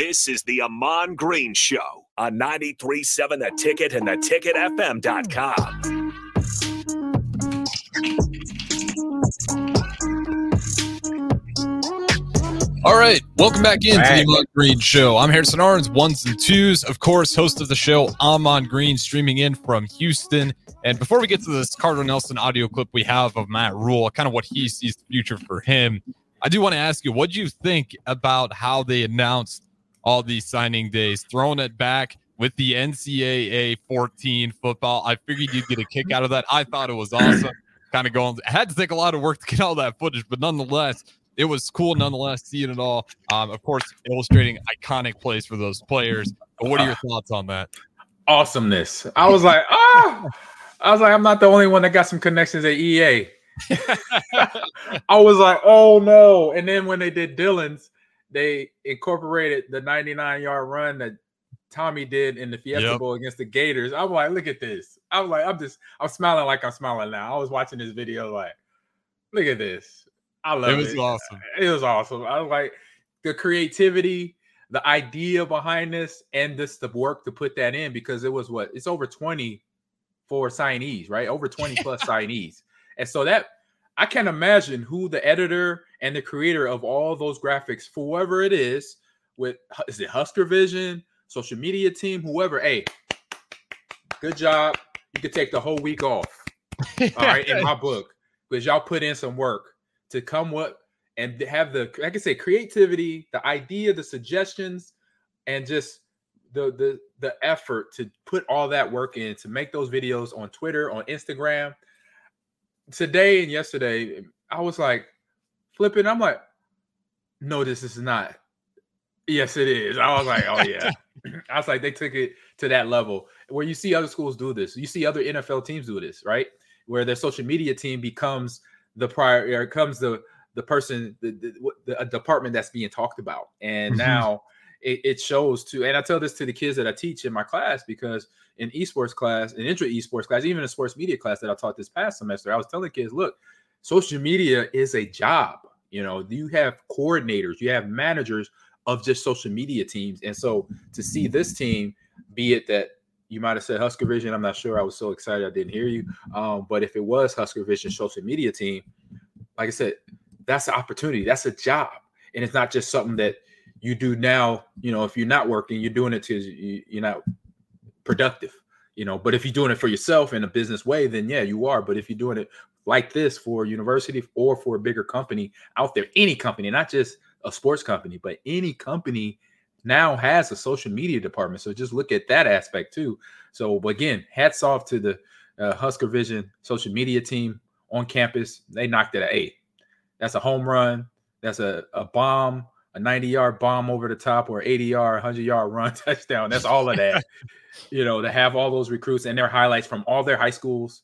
This is the Ahman Green Show on 93.7 The Ticket and the theticketfm.com. All right, welcome back into the Ahman Green Show. I'm Harrison Arns, ones and twos, of course, host of the show, Ahman Green, streaming in from Houston. And before we get to this Carter Nelson audio clip we have of Matt Rhule, kind of what he sees the future for him, I do want to ask you, what do you think about how they announced all these signing days, throwing it back with the NCAA 14 football? I figured you'd get a kick out of that. I thought it was awesome. Kind of going, had to take a lot of work to get all that footage, but nonetheless, it was cool nonetheless seeing it all. Um, of course, illustrating iconic plays for those players. But what are your thoughts on that? Awesomeness. I was like, ah, I was like, I'm not the only one that got some connections at EA. I was like, oh no. And then when they did Dylan's, they incorporated the 99 yard run that Tommy did in the Fiesta Yep. Bowl against the Gators. I was like, look at this. I was like, I'm just, I'm smiling like I'm smiling now. I was watching this video like, look at this. I love It it. was awesome. It was awesome. I was like the creativity, the idea behind this, and this the work to put that in because it was what it's over 20 for signees, right? Over 20 plus signees. And so that I can't imagine who the editor and the creator of all those graphics, for whoever it is, with is it Husker Vision, social media team, whoever, hey, good job. You could take the whole week off. All right, in my book, because y'all put in some work to come what and have the like I can say creativity, the idea, the suggestions, and just the the the effort to put all that work in to make those videos on Twitter, on Instagram. Today and yesterday, I was like flipping. I'm like, no, this is not. Yes, it is. I was like, oh yeah. I was like, they took it to that level where you see other schools do this. You see other NFL teams do this, right? Where their social media team becomes the prior, or comes the the person, the, the, the department that's being talked about, and Mhm. now it, it shows to. And I tell this to the kids that I teach in my class because in esports class, in intra esports class, even in sports media class that I taught this past semester, I was telling kids, look, social media is a job. You know, you have coordinators, you have managers of just social media teams. And so to see this team, be it that you might have said Husker Vision, I'm not sure. I was so excited I didn't hear you. Um, but if it was Husker Vision social media team, like I said, that's an opportunity. That's a job. And it's not just something that you do now. You know, if you're not working, you're doing it to you, you're not productive. You know, but if you're doing it for yourself in a business way, then yeah, you are. But if you're doing it like this for a university or for a bigger company out there, any company, not just a sports company, but any company now has a social media department. So just look at that aspect too. So again, hats off to the uh, Husker Vision social media team on campus. They knocked it at eight. That's a home run. That's a, a bomb, a 90 yard bomb over the top, or 80 yard, 100 yard run touchdown. That's all of that. you know, to have all those recruits and their highlights from all their high schools,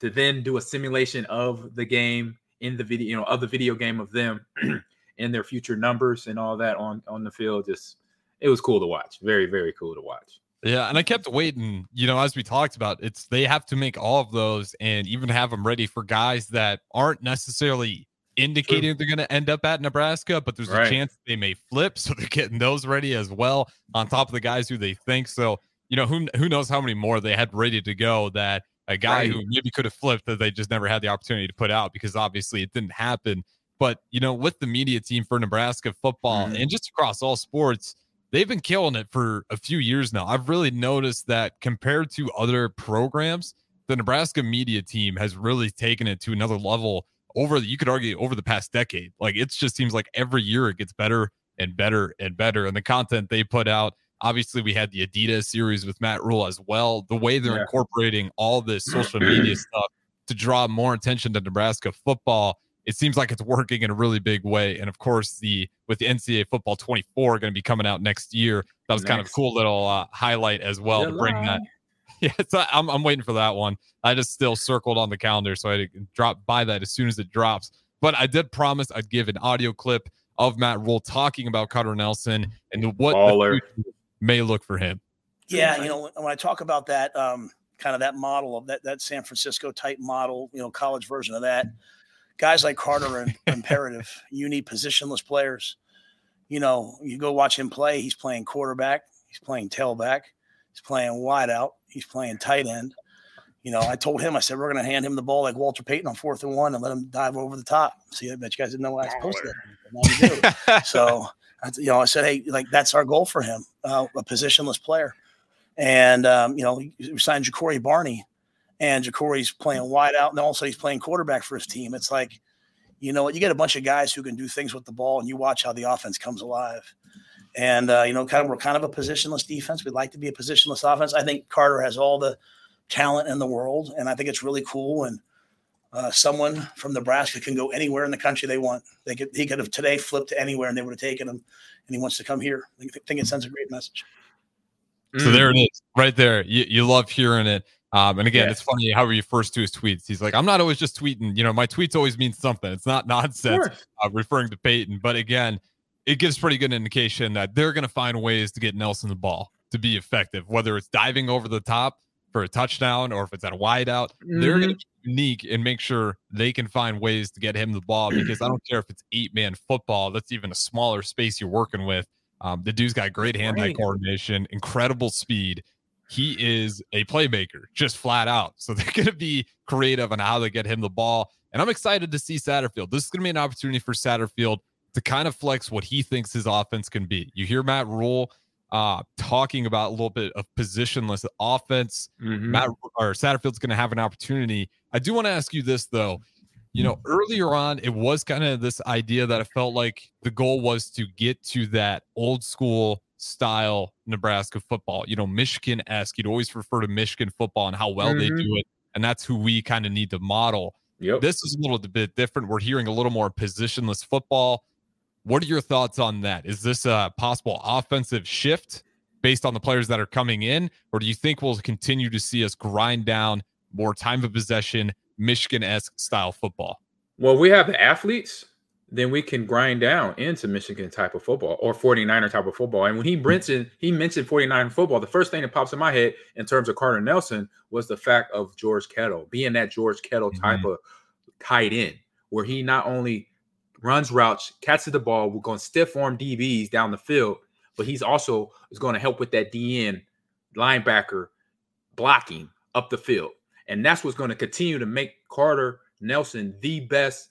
to then do a simulation of the game in the video, you know, of the video game of them and their future numbers and all that on on the field. Just it was cool to watch. Very very cool to watch. Yeah, and I kept waiting. You know, as we talked about, it's they have to make all of those and even have them ready for guys that aren't necessarily indicating they're going to end up at Nebraska, but there's Right. a chance they may flip, so they're getting those ready as well on top of the guys who they think. So, you know, who who knows how many more they had ready to go that a guy who maybe could have flipped that they just never had the opportunity to put out because obviously it didn't happen. But you know, with the media team for Nebraska football Mhm. and just across all sports, they've been killing it for a few years now. I've really noticed that compared to other programs, the Nebraska media team has really taken it to another level over the, you could argue over the past decade. Like it just seems like every year it gets better and better and better. And the content they put out, obviously we had the Adidas series with Matt Rhule as well. The way they're Yeah. incorporating all this social media stuff to draw more attention to Nebraska football it seems like it's working in a really big way. And of course, the with the NCAA football 24 going to be coming out next year. That was kind of a cool little uh, highlight as well to bring that. July. Yeah, so I'm I'm waiting for that one. I just still circled on the calendar, so I can drop by that as soon as it drops. But I did promise I'd give an audio clip of Matt Rhule talking about Carter Nelson and what the Baller. future may look for him. Yeah, you know, when- when I talk about that, um, kind of that model of that that San Francisco type model, you know, college version of that, guys like Carter are imperative. You need positionless players. you know, you go watch him play. He's playing quarterback. He's playing tailback. He's playing wide out. He's playing tight end. You know, I told him, I said, we're going to hand him the ball like Walter Payton on fourth and one and let him dive over the top. See, I bet you guys didn't know what I was posted. so, you know, I said, hey, like that's our goal for him, uh, a positionless player. And, um, you know, we signed Ja'Cory Barney, and Ja'Cory's playing wide out, and also he's playing quarterback for his team. It's like, you know what, you get a bunch of guys who can do things with the ball, and you watch how the offense comes alive. And uh, you know, kind of we're kind of a positionless defense. We'd like to be a positionless offense. I think Carter has all the talent in the world, and I think it's really cool. And uh, someone from Nebraska can go anywhere in the country they want. They could he could have today flipped to anywhere, and they would have taken him. And he wants to come here. I think it sends a great message. So there it is, right there. You, you love hearing it. Um, and again, yeah. it's funny how he refers to his tweets. He's like, I'm not always just tweeting. You know, my tweets always mean something. It's not nonsense uh, referring to Peyton. But again, it gives pretty good indication that they're going to find ways to get Nelson the ball to be effective, whether it's diving over the top for a touchdown or if it's at a wide out. Mm-hmm. They're going to be unique and make sure they can find ways to get him the ball because I don't care if it's eight man football, that's even a smaller space you're working with. Um, the dude's got great hand eye coordination, incredible speed. He is a playmaker, just flat out. So they're going to be creative on how they get him the ball. And I'm excited to see Satterfield. This is going to be an opportunity for Satterfield to kind of flex what he thinks his offense can be. You hear Matt Rhule uh, talking about a little bit of positionless offense. Mm-hmm. Matt or Satterfield's going to have an opportunity. I do want to ask you this though. You know, earlier on, it was kind of this idea that I felt like the goal was to get to that old school style Nebraska football. You know, Michigan esque. You'd always refer to Michigan football and how well mm-hmm. they do it, and that's who we kind of need to model. Yep. This is a little bit different. We're hearing a little more positionless football. What are your thoughts on that? Is this a possible offensive shift based on the players that are coming in, or do you think we'll continue to see us grind down more time of possession, Michigan esque style football? Well, we have the athletes, then we can grind down into Michigan type of football or 49er type of football. And when he mentioned he mentioned 49 football, the first thing that pops in my head in terms of Carter Nelson was the fact of George Kittle being that George Kittle type mm-hmm. of tight end, where he not only runs routes, catches the ball. We're going stiff arm DBs down the field, but he's also is going to help with that DN linebacker blocking up the field. And that's what's going to continue to make Carter Nelson the best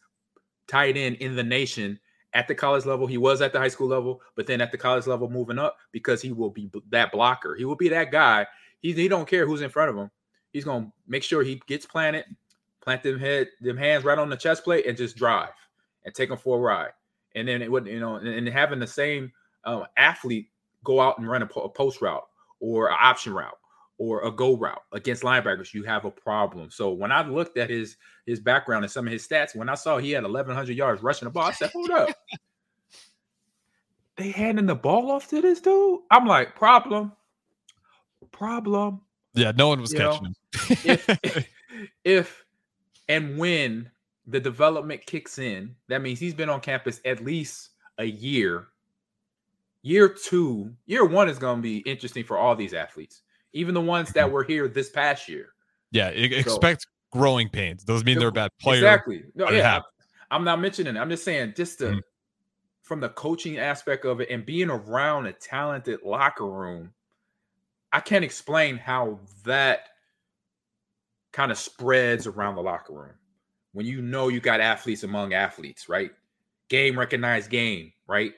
tight end in the nation at the college level. He was at the high school level, but then at the college level moving up because he will be that blocker. He will be that guy. He, he don't care who's in front of him. He's going to make sure he gets planted, plant them head them hands right on the chest plate and just drive and take them for a ride. And then it would, you know, and, and having the same um, athlete go out and run a, a post route or an option route or a go route against linebackers, you have a problem. So when I looked at his his background and some of his stats, when I saw he had 1,100 yards rushing the ball, I said, "Hold up, they handing the ball off to this dude." I'm like, "Problem, problem." Yeah, no one was you catching know, him. if, if and when the development kicks in, that means he's been on campus at least a year. Year two, year one is going to be interesting for all these athletes, even the ones that mm-hmm. were here this past year. Yeah, expect so, growing pains. Doesn't mean they're a bad player. Exactly. No, yeah, I'm not mentioning it. I'm just saying, just the, mm-hmm. from the coaching aspect of it and being around a talented locker room, I can't explain how that kind of spreads around the locker room when you know you got athletes among athletes, right? Game recognized game, right?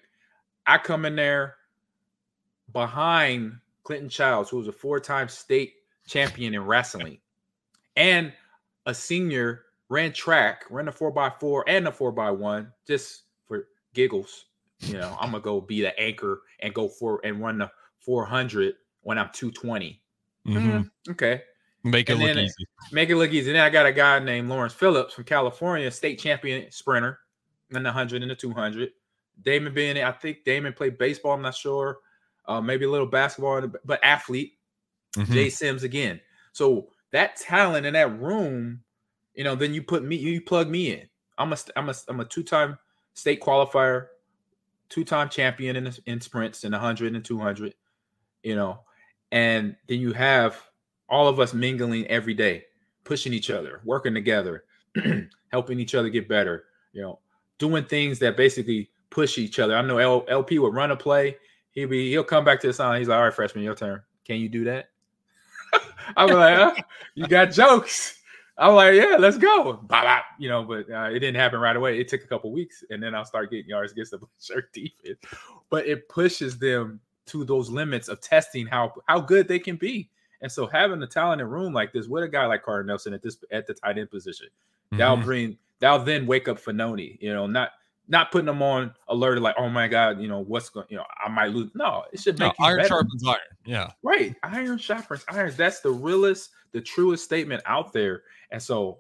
I come in there behind Clinton Childs, who was a four-time state champion in wrestling, and a senior ran track, ran a four by four and a four by one, just for giggles. You know, I'm gonna go be the anchor and go for and run the 400 when I'm 220. Mm-hmm. Mm, okay, Make it and look easy. Make it look easy. And then I got a guy named Lawrence Phillips from California, state champion sprinter in the 100 and the 200. Damon being, I think Damon played baseball. I'm not sure. Uh, maybe a little basketball, but athlete. Mm-hmm. Jay Sims again. So that talent in that room, you know, then you put me, you plug me in. I'm a, I'm a, I'm a two-time state qualifier, two-time champion in in sprints in 100 and 200. You know, and then you have all of us mingling every day, pushing each other, working together, helping each other get better, you know, doing things that basically push each other. I know L- LP would run a play. He'll be he'll come back to the sign. He's like, all right, freshman, your turn. Can you do that? I'm like, you got jokes. I'm like, yeah, let's go. Bop, bop. You know, but uh, it didn't happen right away. It took a couple weeks, and then I'll start getting yards against the shirt defense. But it pushes them to those limits of testing how how good they can be. And so having a talented room like this with a guy like Carter Nelson at this at the tight end position, Mm-hmm. that'll bring that'll then wake up Fidone, you know, not not putting them on alert like, oh my God, you know, what's going, you know, I might lose. No, it should No, make you iron better. sharpens iron. Yeah. Right. Iron sharpens iron. That's the realest, the truest statement out there. And so,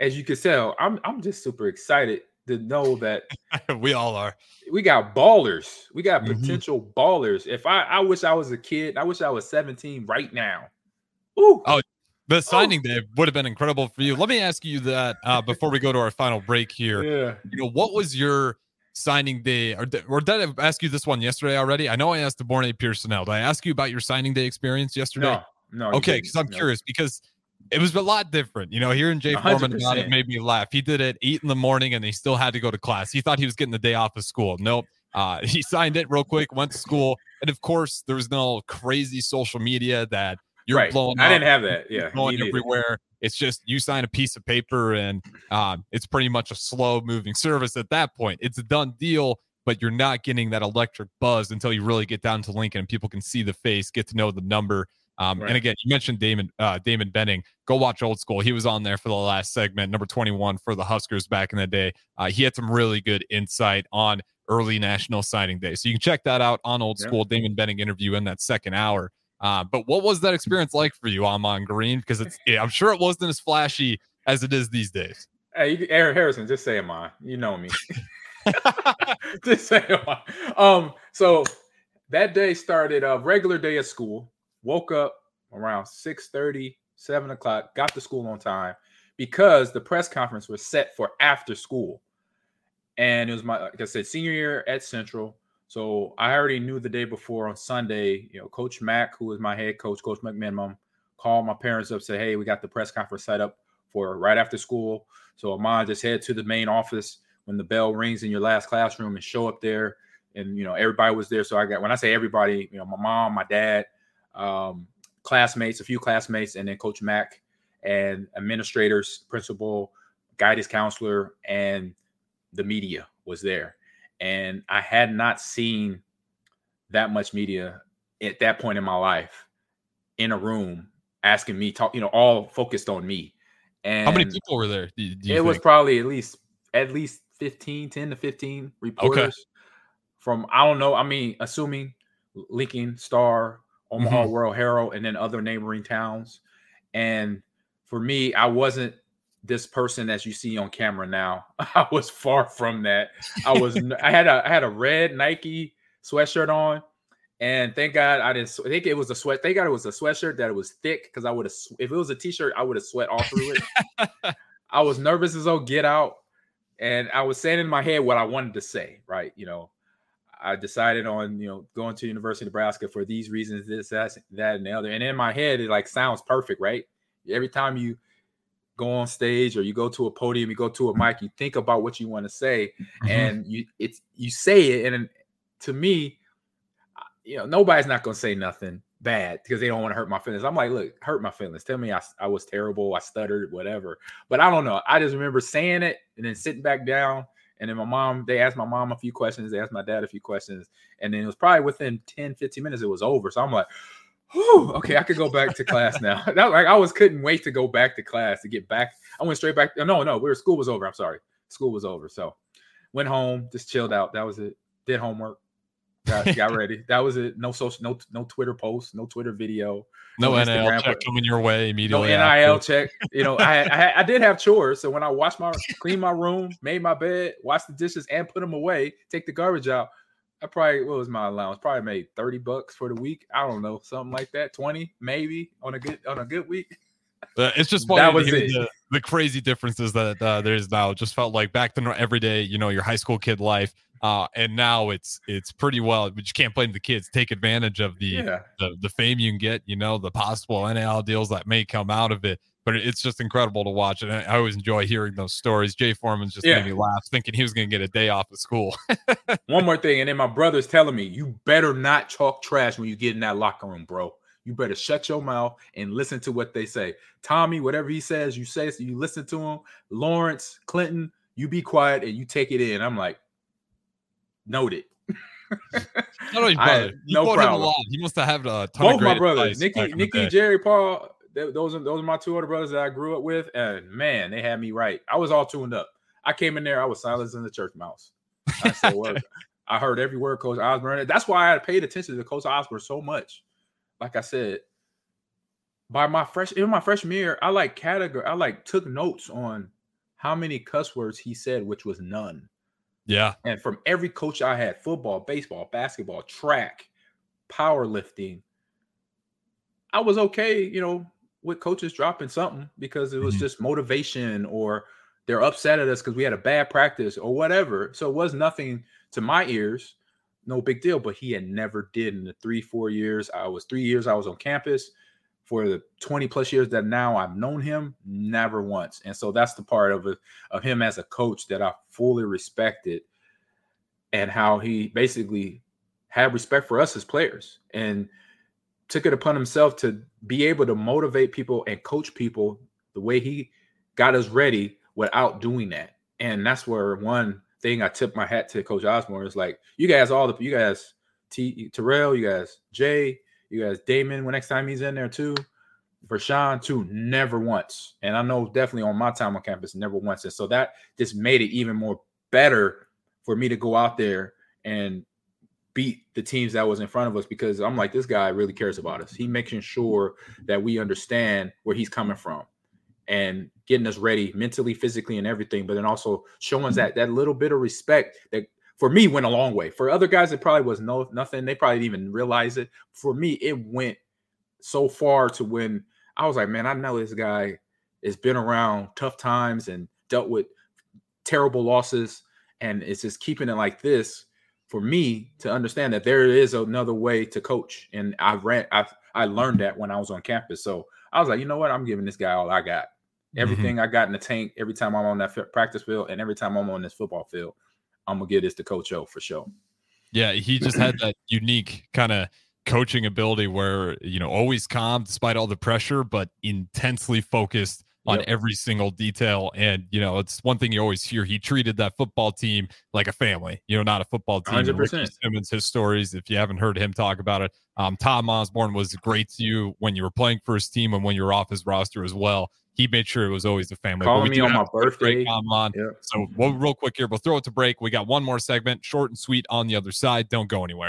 as you can tell, I'm I'm just super excited to know that we all are. we got ballers. We got Mhm. potential ballers. If I I wish I was a kid, I wish I was 17 right now. Ooh. Oh, The signing day would have been incredible for you. Let me ask you that uh, before we go to our final break here. yeah. You know, what was your signing day? Or, did- or did I ask you this one yesterday already? I know I asked DeBorne Pearsonell. Did I ask you about your signing day experience yesterday? No. No. Okay, because I'm No. curious because it was a lot different. You know, hearing Jay Foreman about it made me laugh. He did it eight in the morning and he still had to go to class. He thought he was getting the day off of school. Nope. Uh, he signed it real quick, went to school, and of course, there was no crazy social media that you're right. blowing. I up, didn't have that. Yeah. neither. everywhere. It's just you sign a piece of paper and um, it's pretty much a slow moving service at that point. It's a done deal, but you're not getting that electric buzz until you really get down to Lincoln and people can see the face, get to know the number. Um, Right. And again, you mentioned Damon uh, Damon Benning. Go watch Old School. He was on there for the last segment, number 21 for the Huskers back in the day. Uh, he had some really good insight on early National Signing Day. So you can check that out on Old Yeah. School. Damon Benning interview in that second hour. Uh, but what was that experience like for you, Ahman Green? Because it's yeah, I'm sure it wasn't as flashy as it is these days. Hey, Aaron Harrison, just say man. You know me. just say man. Um, so that day started a regular day at school. Woke up around 6 7 o'clock, got to school on time because the press conference was set for after school. And it was my, like I said, senior year at Central. So I already knew the day before on Sunday, you know, Coach Mack, who was my head coach, Coach McMenamin, called my parents up, said, Hey, we got the press conference set up for right after school. So Ahman just head to the main office when the bell rings in your last classroom and show up there. And you know, everybody was there. So I got when I say everybody, you know, my mom, my dad, um, classmates, a few classmates, and then Coach Mack and administrators, principal, guidance counselor, and the media was there. And I had not seen that much media at that point in my life in a room asking me talk, you know, all focused on me. And How many people were there? Do, do you it was probably at least at least 15 10 to 15 reporters from i don't know i mean assuming lincoln star omaha Mhm. world herald and then other neighboring towns and for me i wasn't this person as you see on camera now i was far from that i was I had a i had a red nike sweatshirt on and thank god i didn't i think it was a sweat thank god it was a sweatshirt that it was thick because i would have if it was a t-shirt i would have sweat all through it I was nervous as oh get out, and I was saying in my head what I wanted to say. Right, you know, I decided on you know going to University of Nebraska for these reasons, this, that, that, and the other. And in my head, it like sounds perfect, right? Every time you go on stage or you go to a podium, you go to a mic, you think about what you want to say, Mhm. and you it's you say it, and to me, you know, nobody's not gonna say nothing bad because they don't want to hurt my feelings. I'm like, look, hurt my feelings. Tell me I, I was terrible, I stuttered, whatever. But I don't know. I just remember saying it and then sitting back down. And then my mom, they asked my mom a few questions, they asked my dad a few questions, and then it was probably within 10, 15 minutes, it was over. So I'm like, Whew, okay, I could go back to class now. that like I was couldn't wait to go back to class to get back. I went straight back. No, no, we were school was over. I'm sorry. School was over. So went home, just chilled out. That was it. Did homework. Got, got ready. That was it. No social, no no Twitter post, no Twitter video, no no NIL Instagram, check coming your way immediately. no. NIL after. check. You know, I, I I did have chores. So when I washed my clean my room, made my bed, washed the dishes, and put them away, take the garbage out. I probably what was my allowance? Probably made 30 bucks for the week. I don't know, something like that. 20 maybe on a good on a good week. Uh, it's just funny That was it. The, the crazy differences that uh, there is now. It just felt like back then every day, you know, your high school kid life, uh, and now it's it's pretty well. But you can't blame the kids. Take advantage of the Yeah. the, the fame you can get, you know, the possible NIL deals that may come out of it. but it's just incredible to watch. And I, I always enjoy hearing those stories. Jay Foreman's just Yeah. made me laugh, thinking he was going to get a day off of school. One more thing, and then my brother's telling me, you better not talk trash when you get in that locker room, bro. You better shut your mouth and listen to what they say. Tommy, whatever he says, you say, so you listen to him. Lawrence, Clinton, you be quiet and you take it in. I'm like, noted. Not only brother, you no quote him a problem. lot. He must have had a ton of Both my brothers, Nikki, in Nikki. Jerry, Paul. th- Those are those are my two older brothers that I grew up with, and man, they had me right. I was all tuned up. I came in there, I was silent as the church mouse. I. I heard every word Coach Osborne. That's why I paid attention to Coach Osborne so much. Like I said, by my fresh in my freshman year, I like category. I like took notes on how many cuss words he said, which was none. Yeah. And from every coach I had football, baseball, basketball, track, powerlifting I was okay, you know, with coaches dropping something because it was Mhm. just motivation or they're upset at us because we had a bad practice or whatever. So it was nothing to my ears, no big deal. But he had never did in the three, four years. I was three years I was on campus for the 20 plus years that now I've known him, never once. And so that's the part of of him as a coach that I fully respected and how he basically had respect for us as players and took it upon himself to be able to motivate people and coach people the way he got us ready without doing that. And that's where one thing I tip my hat to Coach Osborne is like, you guys, all the you guys, T Terrell, you guys, Jay, you guys, Damon, when next time he's in there too, Vershawn too, never once. And I know definitely on my time on campus, never once. And so that just made it even more better for me to go out there and beat the teams that was in front of us because I'm like, this guy really cares about us. He making sure that we understand where he's coming from and getting us ready mentally, physically, and everything. But then also showing us that that little bit of respect that for me went a long way. For other guys, it probably was no nothing. They probably didn't even realize it. For me, it went so far to when I was like, man, I know this guy has been around tough times and dealt with terrible losses, and it's just keeping it like this for me to understand that there is another way to coach. And I ran, I I learned that when I was on campus. So I was like, you know what, I'm giving this guy all I got. Mm-hmm. Everything I got in the tank, every time I'm on that practice field, and every time I'm on this football field, I'm gonna give this to Coach O for sure. Yeah, he just had that unique kind of coaching ability where, you know, always calm despite all the pressure, but intensely focused on Yep. every single detail. And, you know, it's one thing you always hear. He treated that football team like a family, you know, not a football team. 100%. Simmons, his stories, if you haven't heard him talk about it, um, Tom Osborne was great to you when you were playing for his team and when you were off his roster as well. He made sure it was always a family. Calling me on my a quick break birthday. on Yep. So, well, real quick here, we'll throw it to break. We got one more segment, short and sweet on the other side. Don't go anywhere.